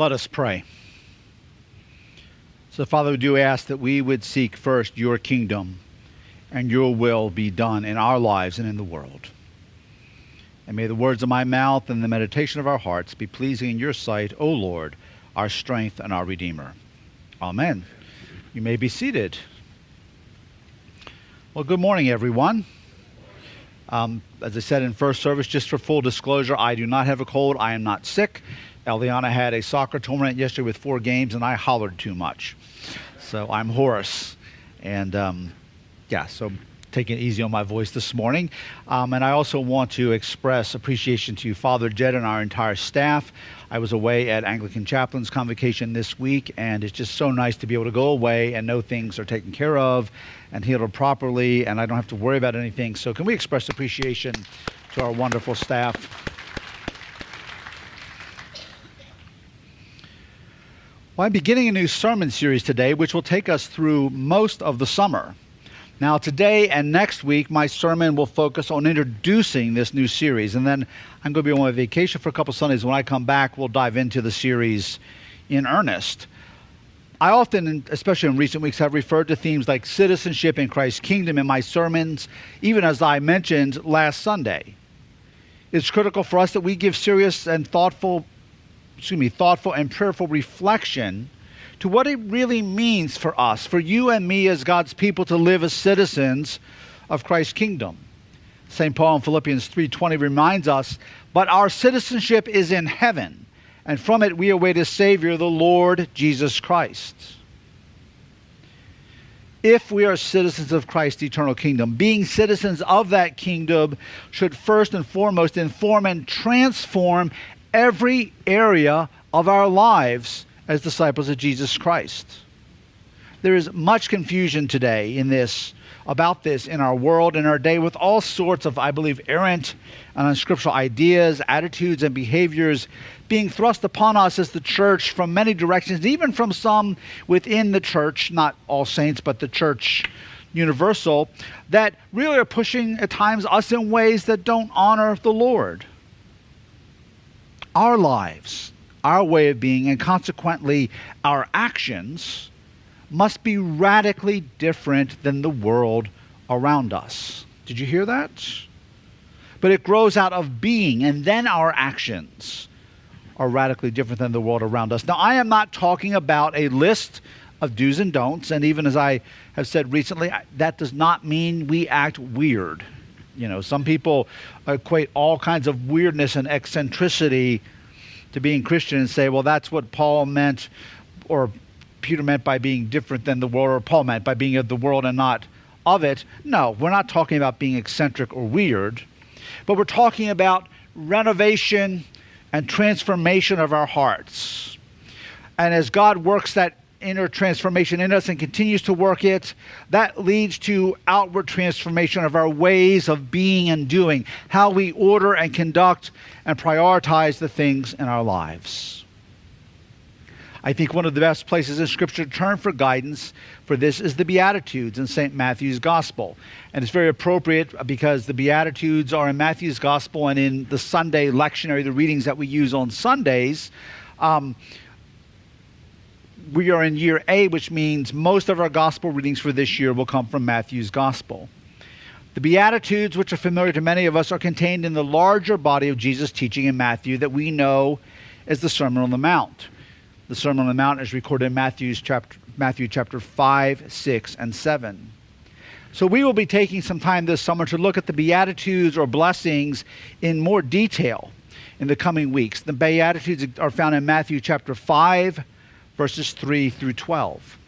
Let us pray. So, Father, we do ask that we would seek first your kingdom and your will be done in our lives and in the world. And may the words of my mouth and the meditation of our hearts be pleasing in your sight, O Lord, our strength and our Redeemer. Amen. You may be seated. Well, good morning, everyone. Um, as I said in first service, just for full disclosure, I do not have a cold. I am not sick. Eliana had a soccer tournament yesterday with four games, and I hollered too much. So I'm hoarse. And um, yeah, so taking it easy on my voice this morning. Um, and I also want to express appreciation to Father Jed and our entire staff. I was away at Anglican Chaplain's Convocation this week, and it's just so nice to be able to go away and know things are taken care of and handled properly, and I don't have to worry about anything. So, can we express appreciation to our wonderful staff? Well, I'm beginning a new sermon series today, which will take us through most of the summer. Now, today and next week, my sermon will focus on introducing this new series. And then I'm going to be on my vacation for a couple Sundays. When I come back, we'll dive into the series in earnest. I often, especially in recent weeks, have referred to themes like citizenship in Christ's kingdom in my sermons, even as I mentioned last Sunday. It's critical for us that we give serious and thoughtful, excuse me, thoughtful and prayerful reflection to what it really means for us, for you and me as God's people to live as citizens of Christ's kingdom. St. Paul in Philippians 3:20 reminds us, "But our citizenship is in heaven, and from it we await a savior, the Lord Jesus Christ." If we are citizens of Christ's eternal kingdom, being citizens of that kingdom should first and foremost inform and transform every area of our lives as disciples of Jesus Christ. There is much confusion today in this about this in our world in our day with all sorts of I believe errant and unscriptural ideas, attitudes and behaviors being thrust upon us as the church from many directions, even from some within the church, not all saints, but the church universal, that really are pushing at times us in ways that don't honor the Lord. Our lives, our way of being, and consequently our actions must be radically different than the world around us. Did you hear that? But it grows out of being, and then our actions are radically different than the world around us. Now, I am not talking about a list of do's and don'ts, and even as I have said recently, that does not mean we act weird. You know, some people equate all kinds of weirdness and eccentricity to being Christian and say, well, that's what Paul meant or Peter meant by being different than the world, or Paul meant by being of the world and not of it. No, we're not talking about being eccentric or weird, but we're talking about renovation and transformation of our hearts. And as God works that inner transformation in us and continues to work it, that leads to outward transformation of our ways of being and doing, how we order and conduct and prioritize the things in our lives. I think one of the best places in Scripture to turn for guidance for this is the Beatitudes in St. Matthew's Gospel. And it's very appropriate because the Beatitudes are in Matthew's Gospel and in the Sunday lectionary, the readings that we use on Sundays. Um, we are in year A, which means most of our gospel readings for this year will come from Matthew's gospel. The Beatitudes, which are familiar to many of us, are contained in the larger body of Jesus' teaching in Matthew that we know as the Sermon on the Mount. The Sermon on the Mount is recorded in Matthew's chapter, Matthew chapter 5, 6, and 7. So we will be taking some time this summer to look at the Beatitudes or blessings in more detail in the coming weeks. The Beatitudes are found in Matthew chapter 5, verses 3 through 12.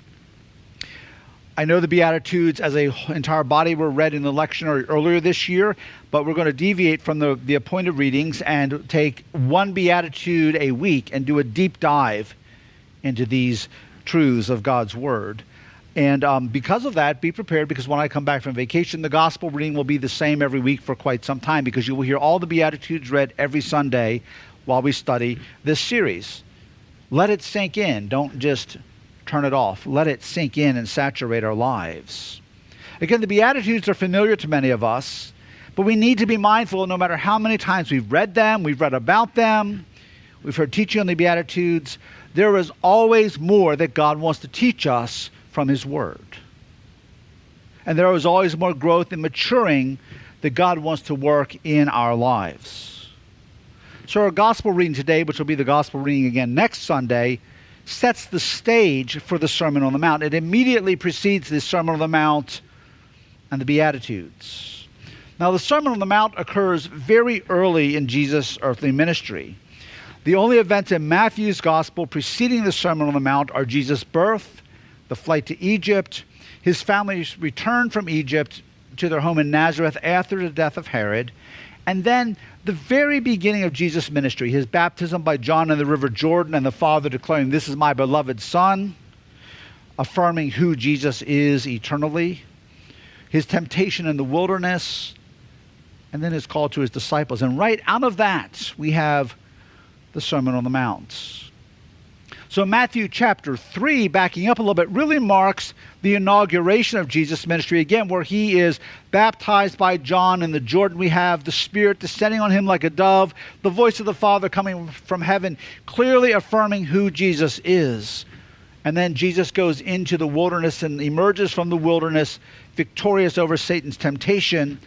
I know the Beatitudes as an entire body were read in the lectionary earlier this year, but we're going to deviate from the, the appointed readings and take one Beatitude a week and do a deep dive into these truths of God's Word. And um, because of that, be prepared because when I come back from vacation, the gospel reading will be the same every week for quite some time because you will hear all the Beatitudes read every Sunday while we study this series. Let it sink in. Don't just turn it off. Let it sink in and saturate our lives. Again, the Beatitudes are familiar to many of us, but we need to be mindful no matter how many times we've read them, we've read about them, we've heard teaching on the Beatitudes. There is always more that God wants to teach us from His Word. And there is always more growth and maturing that God wants to work in our lives. So, our gospel reading today, which will be the gospel reading again next Sunday, sets the stage for the Sermon on the Mount. It immediately precedes the Sermon on the Mount and the Beatitudes. Now, the Sermon on the Mount occurs very early in Jesus' earthly ministry. The only events in Matthew's gospel preceding the Sermon on the Mount are Jesus' birth, the flight to Egypt, his family's return from Egypt to their home in Nazareth after the death of Herod, and then the very beginning of Jesus' ministry, his baptism by John in the River Jordan, and the Father declaring, This is my beloved Son, affirming who Jesus is eternally, his temptation in the wilderness, and then his call to his disciples. And right out of that, we have the Sermon on the Mount. So, Matthew chapter 3, backing up a little bit, really marks the inauguration of Jesus' ministry again, where he is baptized by John in the Jordan. We have the Spirit descending on him like a dove, the voice of the Father coming from heaven, clearly affirming who Jesus is. And then Jesus goes into the wilderness and emerges from the wilderness victorious over Satan's temptation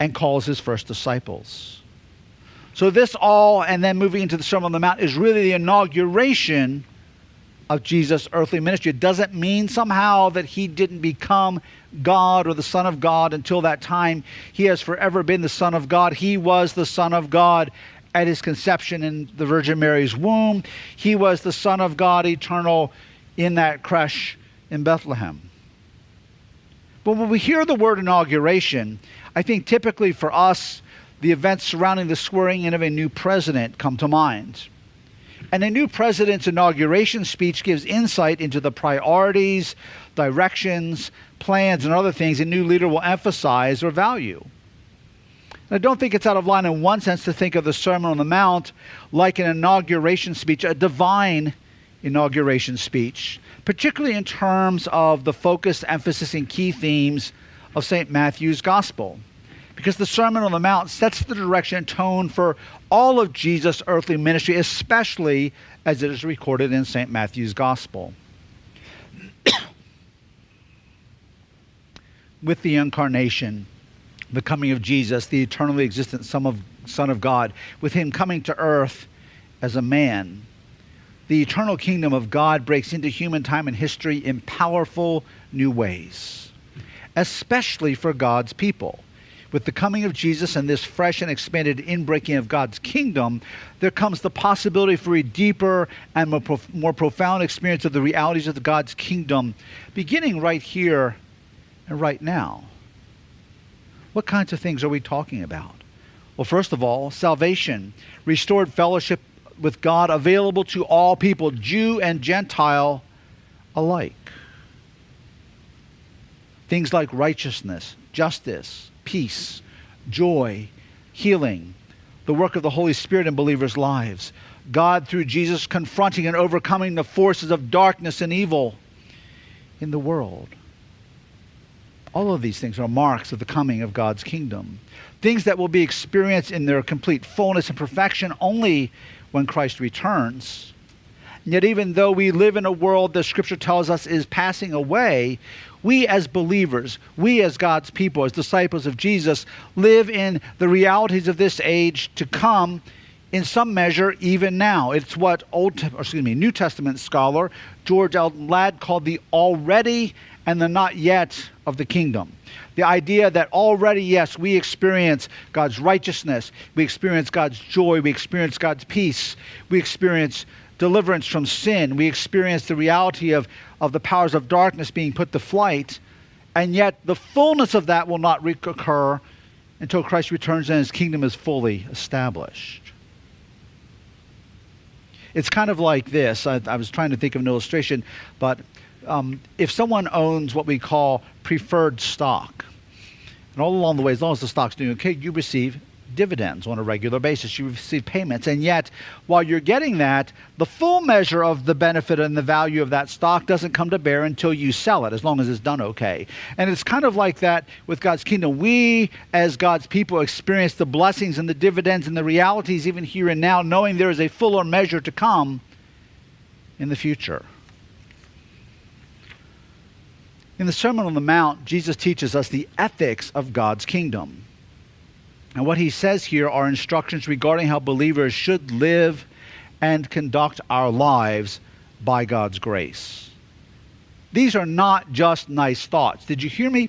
and calls his first disciples. So, this all, and then moving into the Sermon on the Mount, is really the inauguration of Jesus' earthly ministry. It doesn't mean somehow that he didn't become God or the Son of God until that time. He has forever been the Son of God. He was the Son of God at his conception in the Virgin Mary's womb. He was the Son of God eternal in that creche in Bethlehem. But when we hear the word inauguration, I think typically for us, the events surrounding the swearing in of a new president come to mind. And a new president's inauguration speech gives insight into the priorities, directions, plans, and other things a new leader will emphasize or value. And I don't think it's out of line in one sense to think of the Sermon on the Mount like an inauguration speech, a divine inauguration speech, particularly in terms of the focus, emphasis, and key themes of St. Matthew's Gospel because the Sermon on the Mount sets the direction and tone for all of Jesus' earthly ministry, especially as it is recorded in St. Matthew's Gospel. With the incarnation, the coming of Jesus, the eternally existent Son of, Son of God, with him coming to earth as a man, the eternal kingdom of God breaks into human time and history in powerful new ways, especially for God's people with the coming of Jesus and this fresh and expanded inbreaking of God's kingdom, there comes the possibility for a deeper and more, prof- more profound experience of the realities of God's kingdom, beginning right here and right now. What kinds of things are we talking about? Well, first of all, salvation, restored fellowship with God available to all people, Jew and Gentile alike. Things like righteousness, justice, peace, joy, healing, the work of the Holy Spirit in believers' lives. God, through Jesus, confronting and overcoming the forces of darkness and evil in the world. All of these things are marks of the coming of God's kingdom. Things that will be experienced in their complete fullness and perfection only when Christ returns. Yet, even though we live in a world that Scripture tells us is passing away, we as believers, we as God's people, as disciples of Jesus, live in the realities of this age to come in some measure even now. It's what Old, excuse me, New Testament scholar George Eldon Ladd called the already and the not yet of the kingdom. The idea that already, yes, we experience God's righteousness, we experience God's joy, we experience God's peace, we experience deliverance from sin. We experience the reality of, of the powers of darkness being put to flight. And yet, the fullness of that will not recur until Christ returns and his kingdom is fully established. It's kind of like this. I, I was trying to think of an illustration, but um, if someone owns what we call preferred stock, and all along the way, as long as the stock's doing okay, you receive dividends on a regular basis. You receive payments. And yet, while you're getting that, the full measure of the benefit and the value of that stock doesn't come to bear until you sell it, as long as it's done okay. And it's kind of like that with God's kingdom. We, as God's people, experience the blessings and the dividends and the realities even here and now, knowing there is a fuller measure to come in the future. In the Sermon on the Mount, Jesus teaches us the ethics of God's kingdom. And what he says here are instructions regarding how believers should live and conduct our lives by God's grace. These are not just nice thoughts. Did you hear me?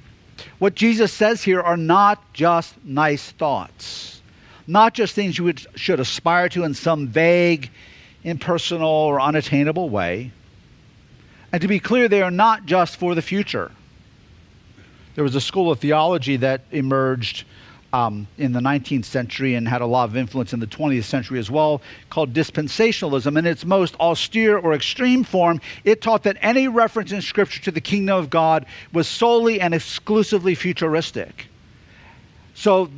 What Jesus says here are not just nice thoughts, not just things you would, should aspire to in some vague, impersonal, or unattainable way. And to be clear, they are not just for the future. There was a school of theology that emerged um, in the 19th century and had a lot of influence in the 20th century as well, called dispensationalism. In its most austere or extreme form, it taught that any reference in Scripture to the kingdom of God was solely and exclusively futuristic. So,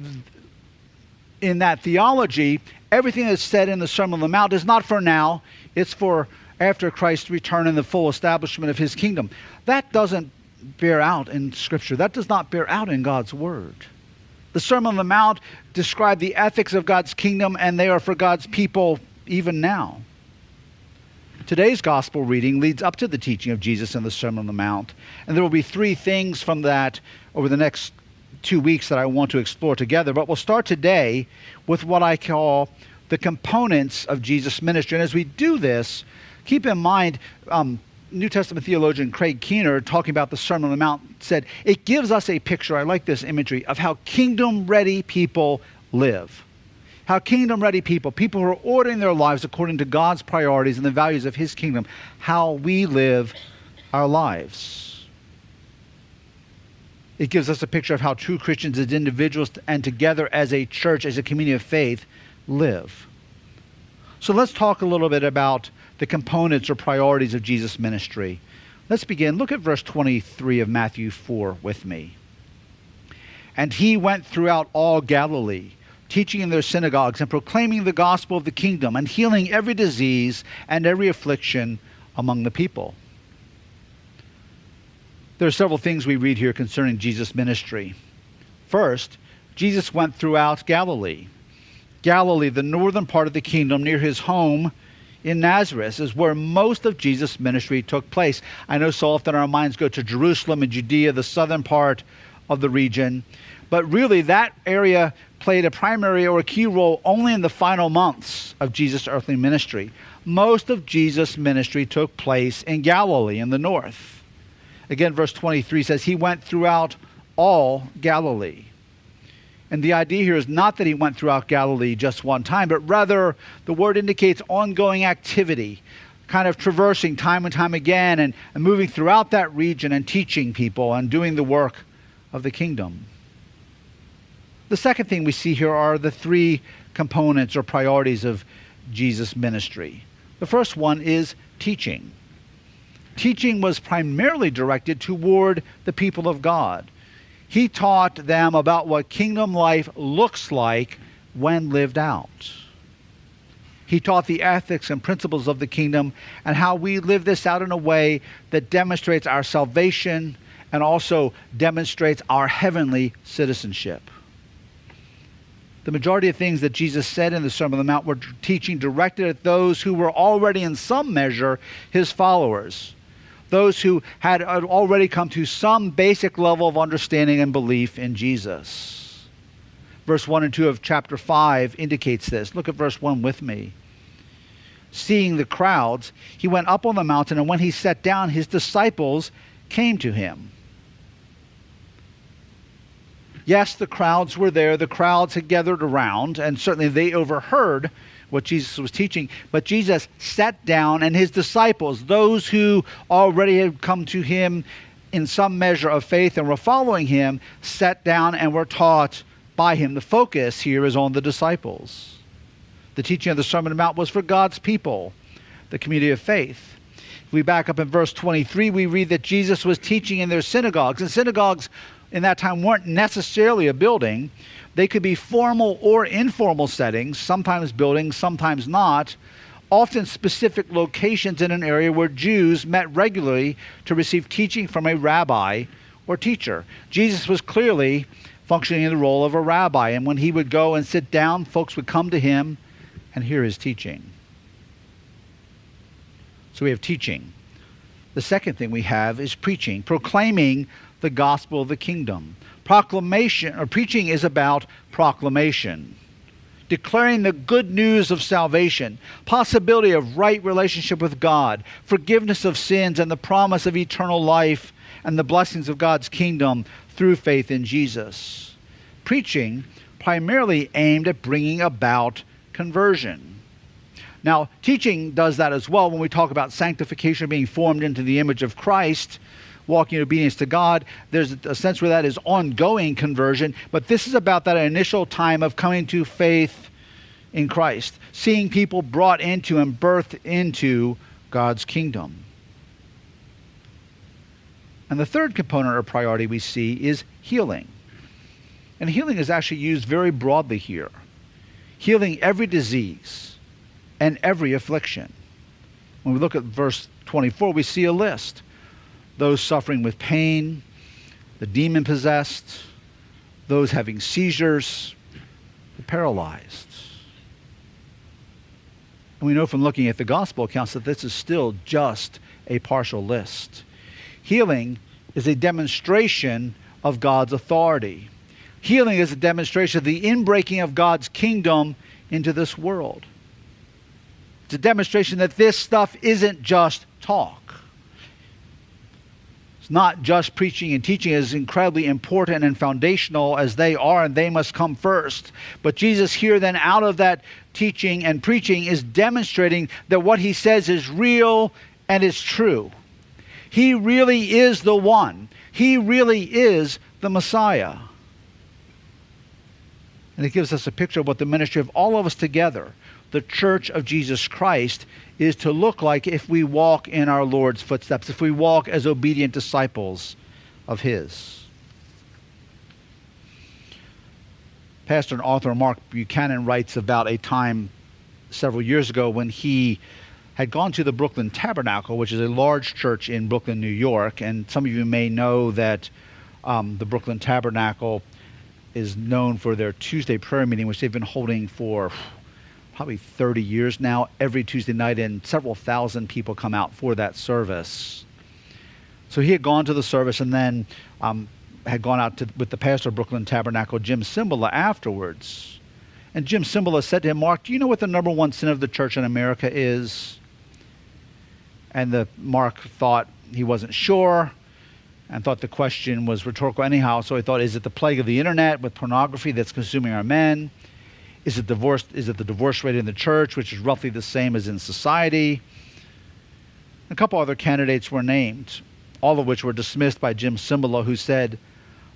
in that theology, everything that's said in the Sermon on the Mount is not for now, it's for after Christ's return and the full establishment of his kingdom. That doesn't bear out in Scripture, that does not bear out in God's Word. The Sermon on the Mount describe the ethics of God's kingdom, and they are for God's people even now. Today's gospel reading leads up to the teaching of Jesus in the Sermon on the Mount, and there will be three things from that over the next two weeks that I want to explore together. But we'll start today with what I call the components of Jesus' ministry. And as we do this, keep in mind um, New Testament theologian Craig Keener, talking about the Sermon on the Mount, said it gives us a picture, I like this imagery, of how kingdom ready people live. How kingdom ready people, people who are ordering their lives according to God's priorities and the values of His kingdom, how we live our lives. It gives us a picture of how true Christians as individuals and together as a church, as a community of faith, live. So let's talk a little bit about the components or priorities of Jesus' ministry. Let's begin. Look at verse 23 of Matthew 4 with me. And he went throughout all Galilee, teaching in their synagogues and proclaiming the gospel of the kingdom and healing every disease and every affliction among the people. There are several things we read here concerning Jesus' ministry. First, Jesus went throughout Galilee. Galilee, the northern part of the kingdom, near his home in Nazareth is where most of Jesus' ministry took place. I know so often our minds go to Jerusalem and Judea, the southern part of the region, but really that area played a primary or a key role only in the final months of Jesus' earthly ministry. Most of Jesus' ministry took place in Galilee in the north. Again, verse 23 says, He went throughout all Galilee. And the idea here is not that he went throughout Galilee just one time, but rather the word indicates ongoing activity, kind of traversing time and time again and, and moving throughout that region and teaching people and doing the work of the kingdom. The second thing we see here are the three components or priorities of Jesus' ministry. The first one is teaching. Teaching was primarily directed toward the people of God he taught them about what kingdom life looks like when lived out. He taught the ethics and principles of the kingdom and how we live this out in a way that demonstrates our salvation and also demonstrates our heavenly citizenship. The majority of things that Jesus said in the Sermon on the Mount were teaching directed at those who were already, in some measure, his followers those who had already come to some basic level of understanding and belief in Jesus. Verse 1 and 2 of chapter 5 indicates this. Look at verse 1 with me. Seeing the crowds, he went up on the mountain, and when he sat down, his disciples came to him. Yes, the crowds were there. The crowds had gathered around, and certainly they overheard what Jesus was teaching. But Jesus sat down, and his disciples, those who already had come to him in some measure of faith and were following him, sat down and were taught by him. The focus here is on the disciples. The teaching of the Sermon on the Mount was for God's people, the community of faith. If we back up in verse 23, we read that Jesus was teaching in their synagogues. And synagogues in that time weren't necessarily a building. They could be formal or informal settings, sometimes buildings, sometimes not, often specific locations in an area where Jews met regularly to receive teaching from a rabbi or teacher. Jesus was clearly functioning in the role of a rabbi, and when he would go and sit down, folks would come to him and hear his teaching. So we have teaching. The second thing we have is preaching, proclaiming the gospel of the kingdom. Proclamation or preaching is about proclamation, declaring the good news of salvation, possibility of right relationship with God, forgiveness of sins, and the promise of eternal life and the blessings of God's kingdom through faith in Jesus. Preaching primarily aimed at bringing about conversion. Now, teaching does that as well when we talk about sanctification being formed into the image of Christ walking in obedience to God. There's a sense where that is ongoing conversion, but this is about that initial time of coming to faith in Christ, seeing people brought into and birthed into God's kingdom. And the third component or priority we see is healing. And healing is actually used very broadly here healing every disease and every affliction. When we look at verse 24, we see a list those suffering with pain, the demon possessed, those having seizures, the paralyzed. And we know from looking at the gospel accounts that this is still just a partial list. Healing is a demonstration of God's authority. Healing is a demonstration of the inbreaking of God's kingdom into this world. It's a demonstration that this stuff isn't just talk. Not just preaching and teaching as incredibly important and foundational as they are, and they must come first. But Jesus here, then, out of that teaching and preaching, is demonstrating that what he says is real and is true. He really is the one, he really is the Messiah. And it gives us a picture of what the ministry of all of us together, the church of Jesus Christ, is to look like if we walk in our Lord's footsteps, if we walk as obedient disciples of His. Pastor and author Mark Buchanan writes about a time several years ago when he had gone to the Brooklyn Tabernacle, which is a large church in Brooklyn, New York. And some of you may know that um, the Brooklyn Tabernacle is known for their Tuesday prayer meeting, which they've been holding for probably 30 years now, every Tuesday night, and several thousand people come out for that service. So he had gone to the service and then um, had gone out to, with the pastor of Brooklyn Tabernacle, Jim Cymbala, afterwards. And Jim Cymbala said to him, Mark, do you know what the number one sin of the church in America is? And the Mark thought he wasn't sure and thought the question was rhetorical anyhow. So he thought, is it the plague of the internet with pornography that's consuming our men? Is it divorce? Is it the divorce rate in the church, which is roughly the same as in society? A couple other candidates were named, all of which were dismissed by Jim Cymbala, who said,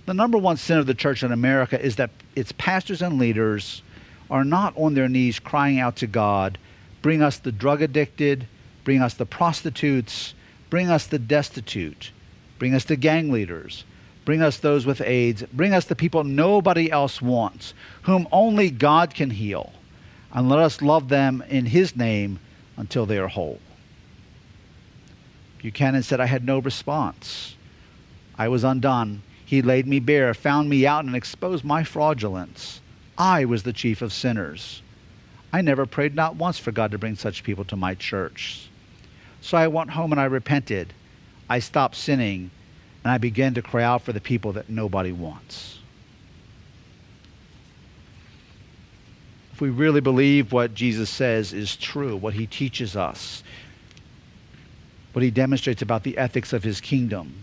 "The number one sin of the church in America is that its pastors and leaders are not on their knees crying out to God, bring us the drug addicted, bring us the prostitutes, bring us the destitute, bring us the gang leaders, Bring us those with AIDS. Bring us the people nobody else wants, whom only God can heal. And let us love them in His name until they are whole. Buchanan said, I had no response. I was undone. He laid me bare, found me out, and exposed my fraudulence. I was the chief of sinners. I never prayed not once for God to bring such people to my church. So I went home and I repented. I stopped sinning and I begin to cry out for the people that nobody wants. If we really believe what Jesus says is true, what he teaches us, what he demonstrates about the ethics of his kingdom,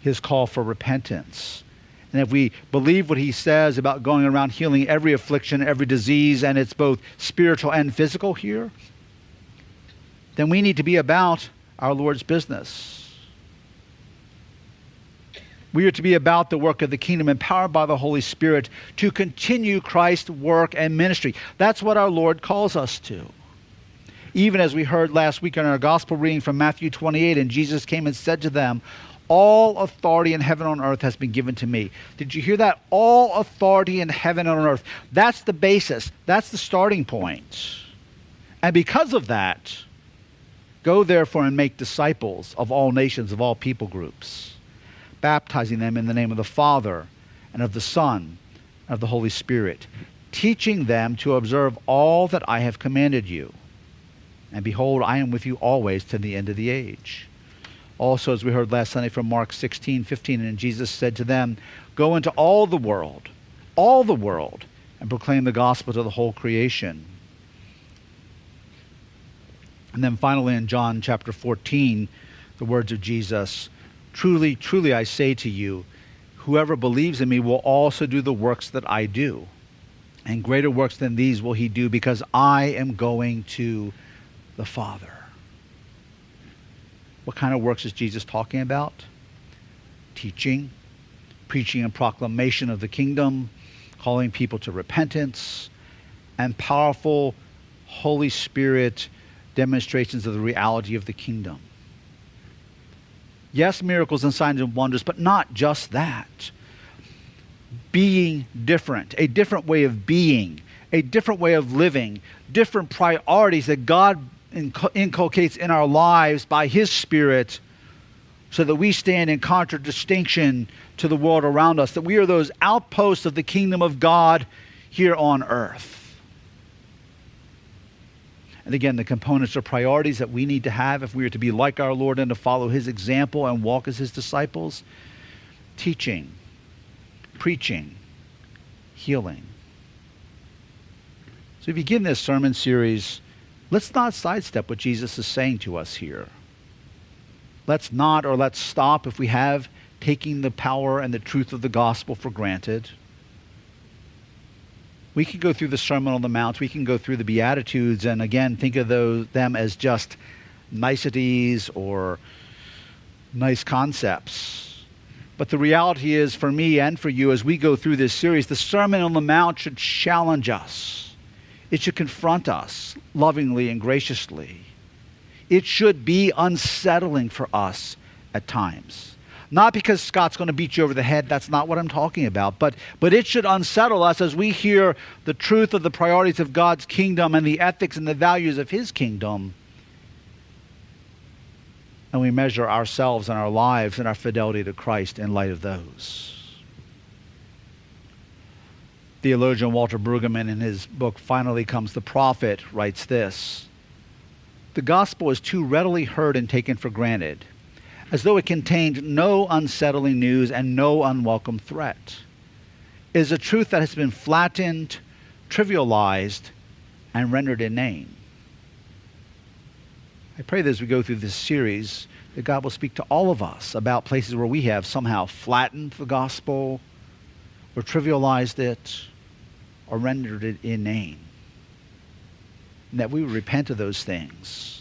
his call for repentance, and if we believe what he says about going around healing every affliction, every disease, and it's both spiritual and physical here, then we need to be about our Lord's business. We are to be about the work of the kingdom, empowered by the Holy Spirit to continue Christ's work and ministry. That's what our Lord calls us to. Even as we heard last week in our gospel reading from Matthew 28, and Jesus came and said to them, All authority in heaven and on earth has been given to me. Did you hear that? All authority in heaven and on earth. That's the basis, that's the starting point. And because of that, go therefore and make disciples of all nations, of all people groups, baptizing them in the name of the Father and of the Son and of the Holy Spirit, teaching them to observe all that I have commanded you. And behold, I am with you always to the end of the age. Also, as we heard last Sunday from Mark 16, 15, and Jesus said to them, Go into all the world, all the world, and proclaim the gospel to the whole creation. And then finally in John chapter 14, the words of Jesus Truly, truly, I say to you, whoever believes in me will also do the works that I do. And greater works than these will he do because I am going to the Father. What kind of works is Jesus talking about? Teaching, preaching and proclamation of the kingdom, calling people to repentance, and powerful Holy Spirit demonstrations of the reality of the kingdom. Yes, miracles and signs and wonders, but not just that. Being different, a different way of being, a different way of living, different priorities that God inculcates in our lives by His Spirit so that we stand in contradistinction to the world around us, that we are those outposts of the kingdom of God here on earth. And again, the components are priorities that we need to have if we are to be like our Lord and to follow His example and walk as His disciples teaching, preaching, healing. So we begin this sermon series Let's not sidestep what Jesus is saying to us here. Let's not or let's stop if we have taking the power and the truth of the gospel for granted. We can go through the Sermon on the Mount, we can go through the Beatitudes, and again, think of those, them as just niceties or nice concepts. But the reality is, for me and for you, as we go through this series, the Sermon on the Mount should challenge us it should confront us lovingly and graciously. It should be unsettling for us at times. Not because Scott's going to beat you over the head, that's not what I'm talking about, but, but it should unsettle us as we hear the truth of the priorities of God's kingdom and the ethics and the values of His kingdom. And we measure ourselves and our lives and our fidelity to Christ in light of those. Theologian Walter Brueggemann, in his book Finally Comes the Prophet, writes this The gospel is too readily heard and taken for granted, as though it contained no unsettling news and no unwelcome threat. It is a truth that has been flattened, trivialized, and rendered inane. I pray that as we go through this series, that God will speak to all of us about places where we have somehow flattened the gospel or trivialized it or rendered it inane. And that we would repent of those things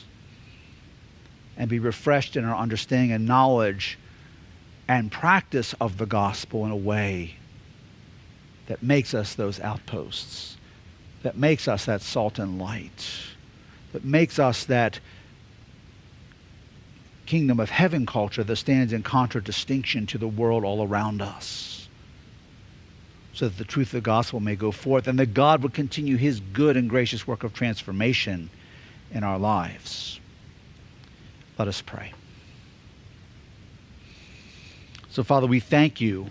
and be refreshed in our understanding and knowledge and practice of the gospel in a way that makes us those outposts, that makes us that salt and light, that makes us that kingdom of heaven culture that stands in contradistinction to the world all around us so that the truth of the gospel may go forth and that God would continue his good and gracious work of transformation in our lives. Let us pray. So, Father, we thank you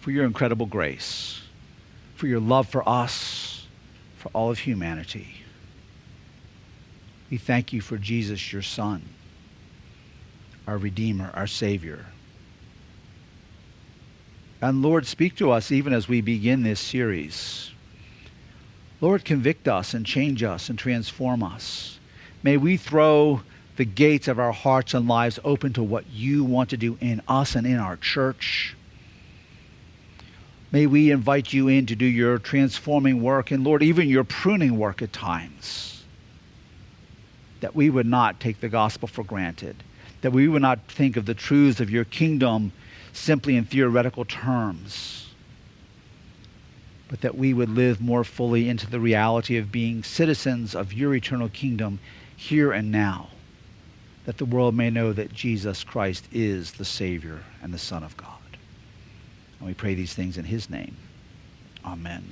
for your incredible grace, for your love for us, for all of humanity. We thank you for Jesus, your Son, our Redeemer, our Savior. And Lord, speak to us even as we begin this series. Lord, convict us and change us and transform us. May we throw the gates of our hearts and lives open to what you want to do in us and in our church. May we invite you in to do your transforming work and, Lord, even your pruning work at times. That we would not take the gospel for granted, that we would not think of the truths of your kingdom simply in theoretical terms, but that we would live more fully into the reality of being citizens of your eternal kingdom here and now. That the world may know that Jesus Christ is the Savior and the Son of God. And we pray these things in his name. Amen.